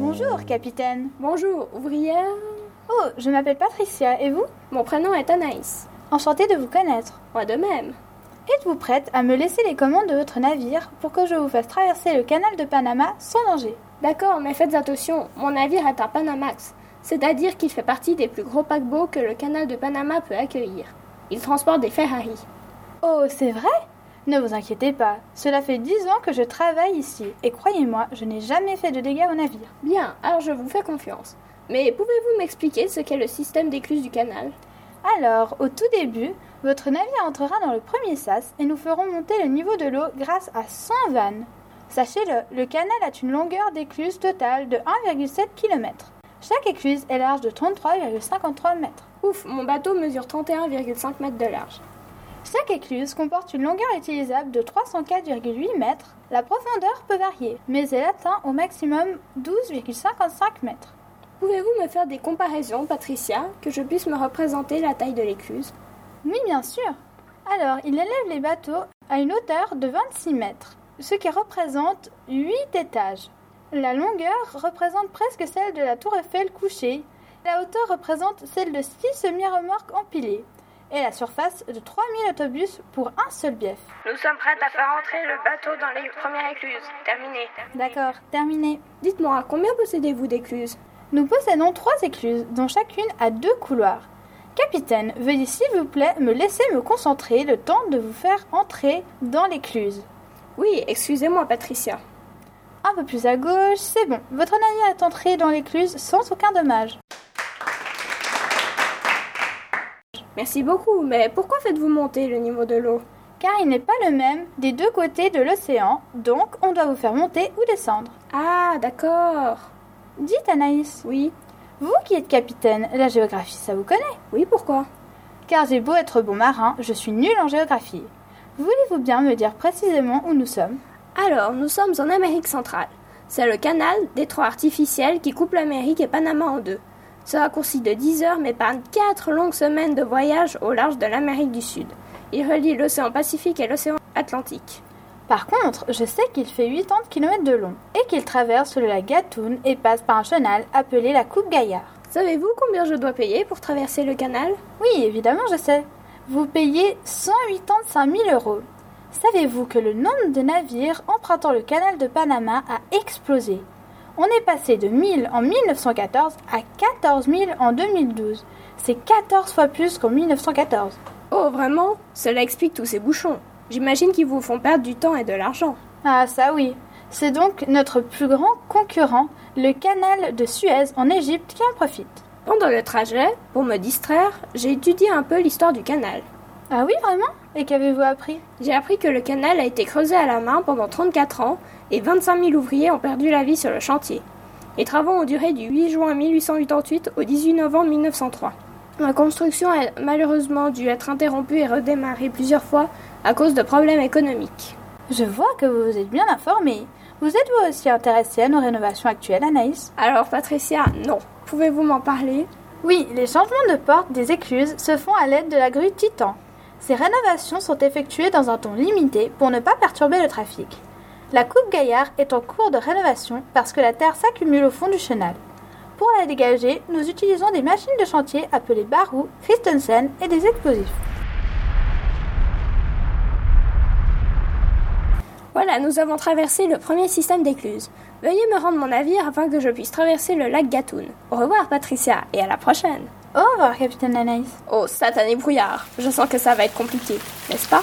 Bonjour, capitaine. Bonjour, ouvrière. Oh, je m'appelle Patricia, et vous? Mon prénom est Anaïs. Enchantée de vous connaître. Moi de même. Êtes-vous prête à me laisser les commandes de votre navire pour que je vous fasse traverser le canal de Panama sans danger? D'accord, mais faites attention, mon navire est un Panamax, c'est-à-dire qu'il fait partie des plus gros paquebots que le canal de Panama peut accueillir. Il transporte des Ferrari. Oh, c'est vrai? Ne vous inquiétez pas, cela fait dix ans que je travaille ici, et croyez-moi, je n'ai jamais fait de dégâts au navire. Bien, alors je vous fais confiance. Mais pouvez-vous m'expliquer ce qu'est le système d'écluse du canal? Alors, au tout début, votre navire entrera dans le premier sas et nous ferons monter le niveau de l'eau grâce à 100 vannes. Sachez-le, le canal a une longueur d'écluse totale de 1,7 km. Chaque écluse est large de 33,53 mètres. Ouf, mon bateau mesure 31,5 mètres de large. Chaque écluse comporte une longueur utilisable de 304,8 mètres. La profondeur peut varier, mais elle atteint au maximum 12,55 mètres. Pouvez-vous me faire des comparaisons, Patricia, que je puisse me représenter la taille de l'écluse? Oui, bien sûr. Alors, il élève les bateaux à une hauteur de 26 mètres, ce qui représente 8 étages. La longueur représente presque celle de la tour Eiffel couchée. La hauteur représente celle de 6 semi-remorques empilées et la surface de 3000 autobus pour un seul bief. Nous sommes prêtes à faire entrer le bateau dans les premières écluses. Terminé. D'accord, terminé. Dites-moi, combien possédez-vous d'écluses? Nous possédons trois écluses, dont chacune a deux couloirs. Capitaine, veuillez s'il vous plaît me laisser me concentrer le temps de vous faire entrer dans l'écluse. Oui, excusez-moi, Patricia. Un peu plus à gauche, c'est bon. Votre navire est entré dans l'écluse sans aucun dommage. Merci beaucoup, mais pourquoi faites-vous monter le niveau de l'eau? Car il n'est pas le même des deux côtés de l'océan, donc on doit vous faire monter ou descendre. Ah, d'accord. Dites Anaïs, Oui. vous qui êtes capitaine, la géographie ça vous connaît? Oui, pourquoi? Car j'ai beau être bon marin, je suis nul en géographie. Voulez-vous bien me dire précisément où nous sommes? Alors, nous sommes en Amérique centrale. C'est le canal, détroit artificiel qui coupe l'Amérique et Panama en deux. Ce raccourci de 10 heures m'épargne 4 longues semaines de voyage au large de l'Amérique du Sud. Il relie l'océan Pacifique et l'océan Atlantique. Par contre, je sais qu'il fait 80 km de long et qu'il traverse le lac Gatun et passe par un chenal appelé la Coupe Gaillard. Savez-vous combien je dois payer pour traverser le canal? Oui, évidemment, je sais. Vous payez 185 000 euros. Savez-vous que le nombre de navires empruntant le canal de Panama a explosé? On est passé de 1000 en 1914 à 14 000 en 2012. C'est 14 fois plus qu'en 1914. Oh, vraiment? Cela explique tous ces bouchons. J'imagine qu'ils vous font perdre du temps et de l'argent. Ah, ça oui. C'est donc notre plus grand concurrent, le canal de Suez en Égypte, qui en profite. Pendant le trajet, pour me distraire, j'ai étudié un peu l'histoire du canal. Ah oui, vraiment? Et qu'avez-vous appris? J'ai appris que le canal a été creusé à la main pendant 34 ans et 25 000 ouvriers ont perdu la vie sur le chantier. Les travaux ont duré du 8 juin 1888 au 18 novembre 1903. La construction a malheureusement dû être interrompue et redémarrer plusieurs fois à cause de problèmes économiques. Je vois que vous vous êtes bien informé. Vous êtes vous aussi intéressé à nos rénovations actuelles, Anaïs? Alors Patricia, non. Pouvez-vous m'en parler? Oui, les changements de porte des écluses se font à l'aide de la grue Titan. Ces rénovations sont effectuées dans un temps limité pour ne pas perturber le trafic. La coupe Gaillard est en cours de rénovation parce que la terre s'accumule au fond du chenal. Pour la dégager, nous utilisons des machines de chantier appelées Barou, Christensen et des explosifs. Voilà, nous avons traversé le premier système d'écluse. Veuillez me rendre mon navire afin que je puisse traverser le lac Gatun. Au revoir Patricia et à la prochaine. Au revoir, capitaine Anaïs. Oh, satané brouillard. Je sens que ça va être compliqué, n'est-ce pas?